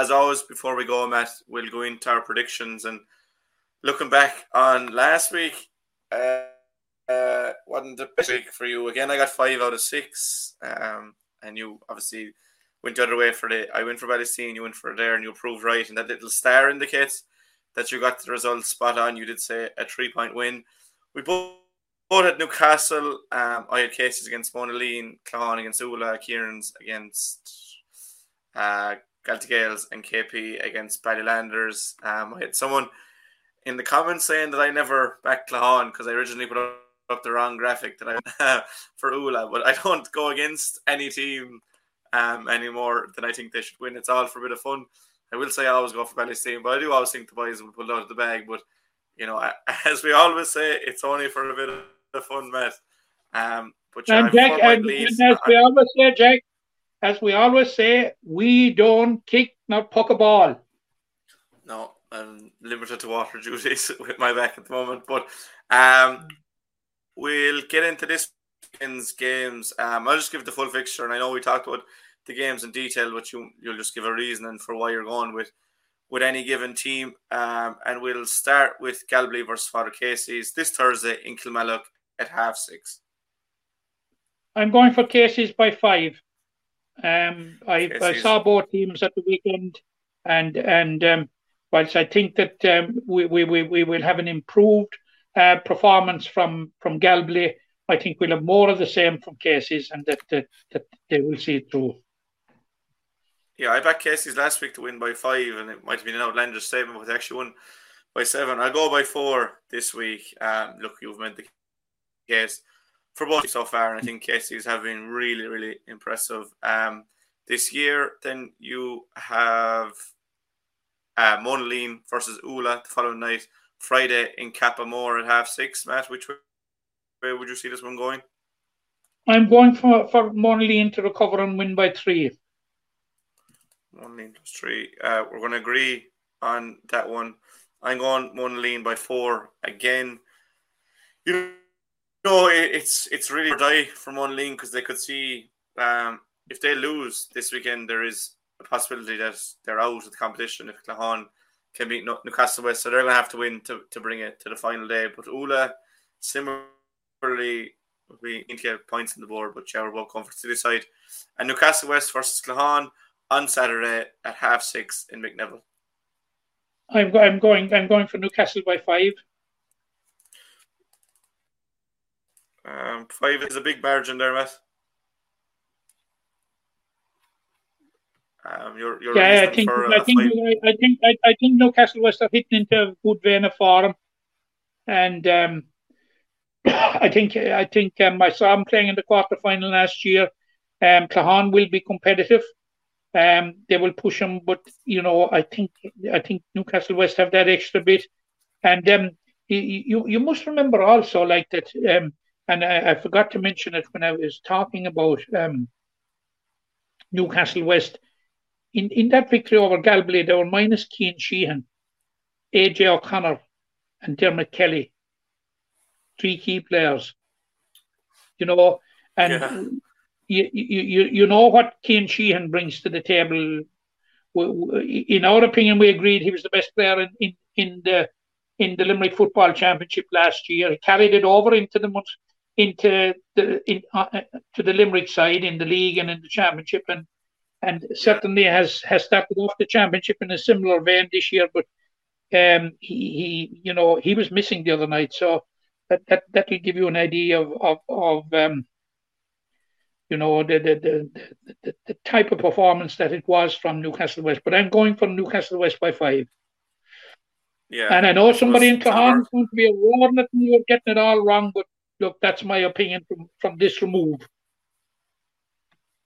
as always, before we go, Matt, we'll go into our predictions and looking back on last week. Uh, uh, wasn't the best week for you again. I got five out of six, um, and you obviously went the other way for the. I went for Ballysteen, you went for there, and you proved right. And that little star indicates that you got the result spot on. You did say a three point win. We both, both at Newcastle. Um, I had cases against Monaleen, Claughaun against Oola, Kieran's against uh, Gaels, and KP against Ballylanders. Um, I had someone in the comments saying that I never backed Claughaun because I originally put up the wrong graphic that I for Oola, but I don't go against any team um, anymore that I think they should win. It's all for a bit of fun. I will say I always go for Ballysteen, but I do always think the boys will pull out of the bag. But you know, as we always say, it's only for a bit of fun, Matt. Um, but and Jack, and, and as we always say, Jack, as we always say, we don't kick nor puck a ball. No, I'm limited to water duties with my back at the moment. But um, we'll get into this weekend's games. Um, I'll just give the full fixture, and I know we talked about the games in detail, but you you'll just give a reasoning for why you're going with with any given team. Um, and we'll start with Galbally versus Father Casey's this Thursday in Kilmallock at half six. I'm going for Casey's by five. Um, I, I saw both teams at the weekend, and and um, whilst I think that um, we, we, we, we will have an improved uh, performance from from Galbally. I think we'll have more of the same from Casey's, and that that, that they will see it through. Yeah, I backed Casey's last week to win by five, and it might have been an outlandish statement, but they actually won by seven. I'll go by four this week. Um, look, you've made the case for both so far, and I think Casey's have been really, really impressive um, this year. Then you have uh, Monaleen versus Oola the following night. Friday in Cappamore at half six. Matt, which way would you see this one going? I'm going for for Monaleen to recover and win by three. Monaleen plus three. Uh, we're going to agree on that one. I'm going Monaleen by four again. You know, it's it's really die for Monaleen because they could see um, if they lose this weekend, there is a possibility that they're out of the competition if Claughaun can beat Newcastle West, so they're going to have to win to, to bring it to the final day. But Oola, similarly, we need to get points on the board, but yeah, we're both comfort to decide. And Newcastle West versus Clahan on Saturday at half six in Mick Neville. I'm, I'm going. I'm going for Newcastle by five. Um, five is a big margin there, Matt. Um, you're, you're yeah, I think, I think, I think, I, I think Newcastle West are hitting into a good vein of form, and um, I think, I think um, I saw them playing in the quarter final last year. Um, Claughaun will be competitive. Um, they will push them, but you know, I think, I think Newcastle West have that extra bit, and um, you, you, you must remember also like that. Um, and I, I forgot to mention it when I was talking about um, Newcastle West in, in that victory over Galbally, they were minus Cian Sheehan, AJ O'Connor, and Dermot Kelly. Three key players. You know, and yeah. you, you, you know what Cian Sheehan brings to the table. In our opinion, we agreed he was the best player in, in, in the in the Limerick Football Championship last year. He carried it over into the into the in, uh, to the Limerick side in the league and in the championship, and and certainly has has started off the championship in a similar vein this year. But um, he, he, you know, he was missing the other night, so that that that will give you an idea of of, of um, you know, the the, the the the type of performance that it was from Newcastle West. But I'm going for Newcastle West by five. Yeah, and I know somebody in Claughaun is going to be awarding it and you're getting it all wrong, but look, that's my opinion from from this remove.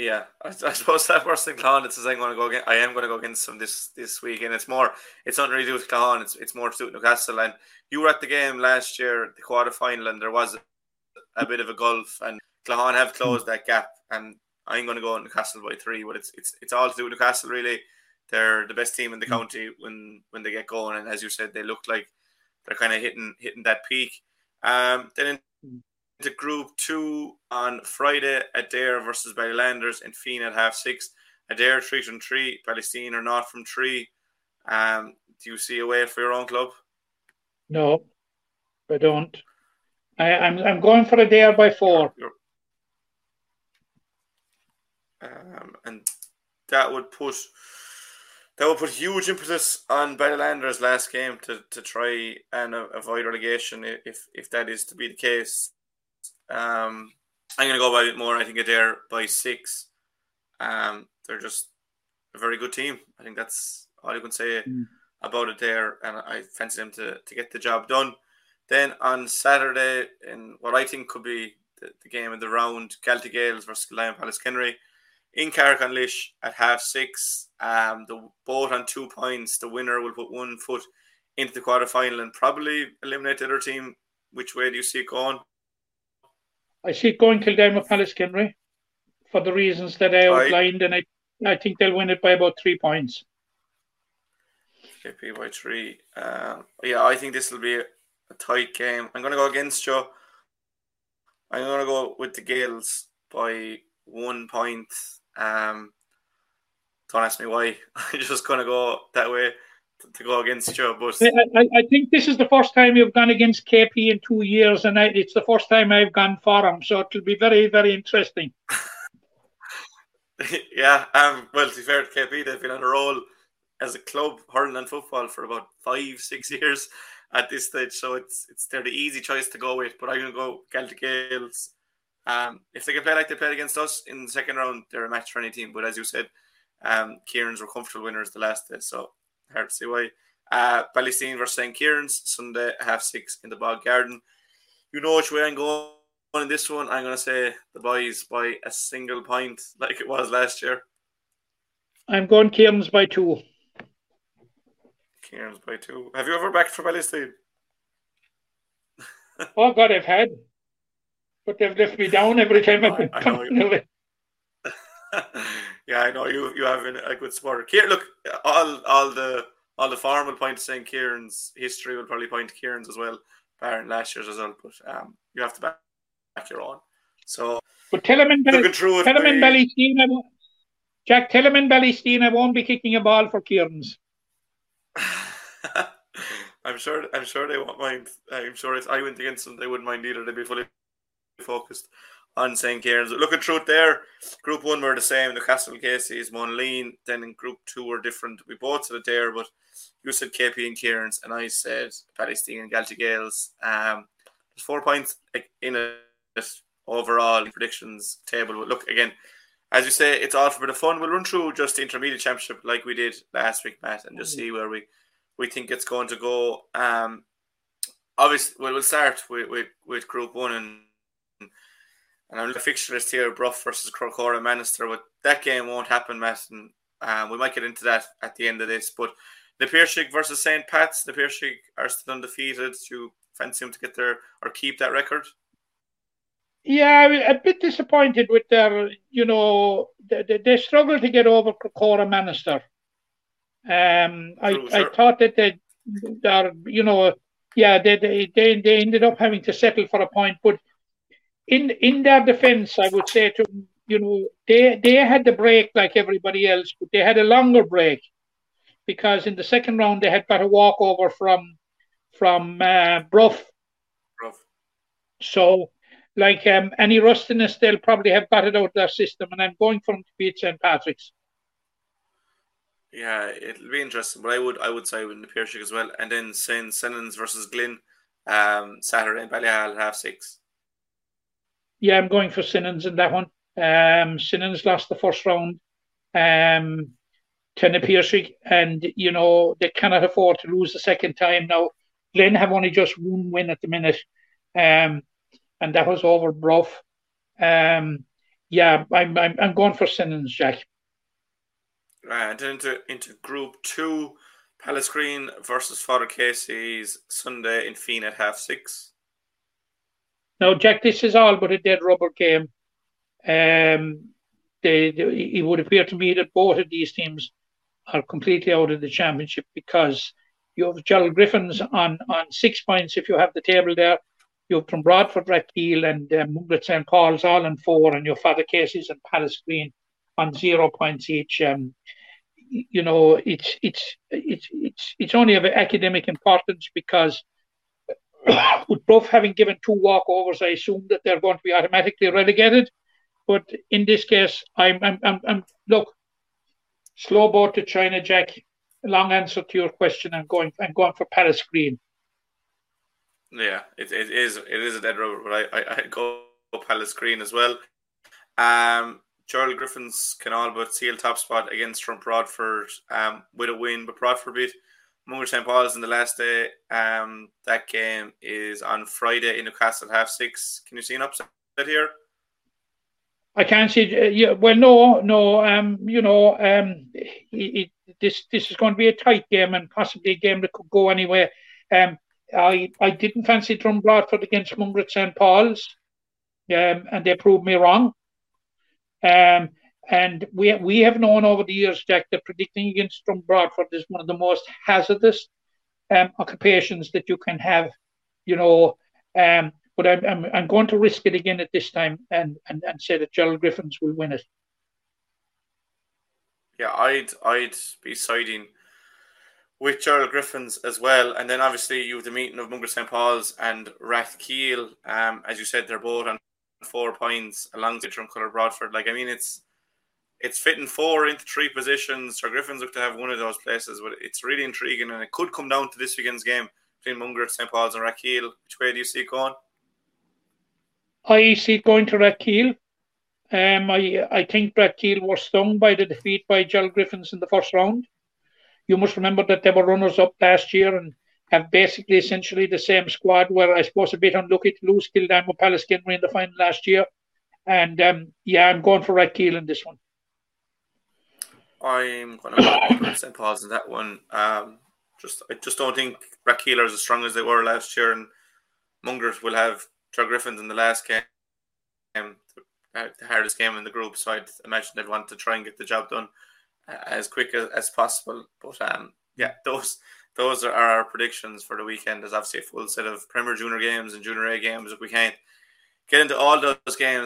Yeah, I, I suppose that first thing Claughaun it says I'm going to go again. I am going to go against them this this week, and it's more. It's nothing really to do with Claughaun. It's it's more to do with Newcastle. And you were at the game last year, the quarter final, and there was a, a bit of a gulf, and Claughaun have closed that gap. And I'm going to go Newcastle by three, but it's it's it's all to do with Newcastle really. They're the best team in the mm. county when when they get going, and as you said, they look like they're kind of hitting hitting that peak. Um, then in into Group 2 on Friday at Dare versus Ballylanders and Feen at half six. Adare three from three, Ballysteen are not from three. Um, do you see a way for your own club? No, I don't. I, am I'm, I'm going for Adare by 4 um, and that would put that will put huge impetus on Ballylanders last game to, to try and avoid relegation if if that is to be the case. Um, I'm going to go by a bit more. I think Adare by six. Um, they're just a very good team. I think that's all you can say mm. about it there, and I fancy them to, to get the job done. Then on Saturday, in what I think could be the, the game of the round, Galtee Gaels versus Lion Pallaskenry in Carrick-on-Laois at half six. Um, the both on two points. The winner will put one foot into the quarter final and probably eliminate the other team. Which way do you see it going? I see it going Kildimo Pallaskenry for the reasons that I outlined, I, and I, I think they'll win it by about three points. KP by three. Um, yeah, I think this will be a, a tight game. I'm going to go against you. I'm going to go with the Gaels by one point. Um, don't ask me why. I'm just going to go that way to, to go against you. But I, I, think this is the first time you've gone against KP in two years, and I, it's the first time I've gone for him. So it'll be very, very interesting. yeah, um, well, to be fair to KP, they've been on a roll as a club, hurling and football for about five, six years at this stage. So it's it's they're the easy choice to go with. But I'm gonna go Galtee Gaels. Um, if they can play like they played against us in the second round, they're a match for any team. But as you said, um, Kieran's were comfortable winners the last day, so hard to see why. Uh, Ballysteen versus St. Kieran's Sunday half six in the Bog Garden. You know which way I'm going in this one. I'm going to say the boys by a single point, like it was last year. I'm going Kieran's by two. Kieran's by two. Have you ever backed for Ballysteen? oh God, I've had, but they've left me down every time I've been. Know yeah, I know you. You have a good supporter. Kieran, look, all all the all the farm will point to St. Kieran's history will probably point to Kieran's as well, barring last year's result. But um, you have to back, back your own. So, but tell him in, Belly, tell him in Ballysteen, Jack, tell him in Ballysteen, I won't be kicking a ball for Kieran's. I'm sure. I'm sure they won't mind. I'm sure if I went against them, they wouldn't mind either. They'd be fully focused on St. Kieran's. Looking through it there, Group One were the same. The Castle Casey's, Monaleen. Then in Group Two were different. We both said it there, but you said KP and Kieran's, and I said Ballysteen and Galtee Gaels. Um, there's four points in it overall predictions table. But look again, as you say, it's all for a bit of fun. We'll run through just the intermediate championship like we did last week, Matt, and just see where we we think it's going to go. Um, obviously, well, we'll start with, with, with Group One, and and I'm the fixture list here: Bruff versus Crecora Manister. But that game won't happen, Matt, and um, we might get into that at the end of this. But the Piarsaigh versus St. Pat's. The Piarsaigh are still undefeated. Do you fancy them to get there or keep that record? Yeah, a bit disappointed with their, you know, they, they struggled to get over Crecora Manister. Um, I. I thought that they, are, you know, yeah, they, they, they, they ended up having to settle for a point. But in in their defence, I would say to you know, they they had the break like everybody else, but they had a longer break because in the second round they had got a walkover from from uh, Bruff. Bruff. So, like um, any rustiness, they'll probably have got it out of their system, and I'm going for them to beat St Patrick's. Yeah, it'll be interesting, but I would I would say with the Piarsaigh as well, and then St Senans versus Glin, um, Saturday in Ballyhale half six. Yeah, I'm going for Senans in that one. Um, lost the first round um, to the and you know they cannot afford to lose the second time now. Glin have only just one win at the minute, um, and that was over Bruff. Um, yeah, I'm, I'm I'm going for Senans, Jack. Right, into into Group Two, Pallasgreen versus Father Casey's Sunday in Feen at half six. Now, Jack, this is all but a dead rubber game. Um, they, they, it would appear to me that both of these teams are completely out of the championship because you have Gerald Griffins on, on six points if you have the table there. You have from Bradford, Rathkeale, and um, St. Paul's all on four, and your Father Casey's and Pallasgreen on zero points each. Um, you know, it's it's it's it's it's only of academic importance because with both having given two walkovers, I assume that they're going to be automatically relegated. But in this case, I'm I'm I'm, I'm look slow boat to China, Jack. Long answer to your question. I'm going. I'm going for Pallasgreen. Yeah, it, it is. It is a dead rubber, but I, I, I go Pallasgreen as well. Um, Charlie Griffins can all but seal top spot against Drom Broadford um, with a win, but Broadford beat Mungret St. Paul's in the last day. Um, that game is on Friday in Newcastle half six. Can you see an upset here? I can't see. Uh, yeah, well, no, no. Um, you know, um, it, it, this this is going to be a tight game and possibly a game that could go anywhere. Um, I I didn't fancy Broadford against Mungret St Paul's, um, and they proved me wrong. Um, and we we have known over the years, Jack, that predicting against Broadford is one of the most hazardous um, occupations that you can have. You know, um, but I'm, I'm I'm going to risk it again at this time and and, and say that Gerald Griffins will win it. Yeah, I'd I'd be siding with Gerald Griffins as well. And then obviously you have the meeting of Mungret St. Paul's and Rathkeale. Um, as you said, they're both on four points alongside Dromcollogher Broadford. Like I mean it's it's fitting four into three positions. Sir Griffins look to have one of those places, but it's really intriguing and it could come down to this weekend's game between Mungret, St. Paul's and Rathkeale. Which way do you see it going? I see it going to Rathkeale. Um, I I think Rathkeale were stung by the defeat by Gerald Griffins in the first round you must remember that they were runners up last year and have basically essentially the same squad. Where I suppose a bit unlucky to lose Kildare Palace Kenry in the final last year. And um, yeah, I'm going for Rathkeale in this one. I'm going to St Paul's in that one. Um, just I just don't think Rathkeale are as strong as they were last year, and Mungers will have Joe Griffins in the last game, the hardest game in the group. So I'd imagine they'd want to try and get the job done as quick as, as possible. But um, yeah, those those are our predictions for the weekend. There's obviously a full set of Premier Junior games and Junior A games. If we can't get into all those games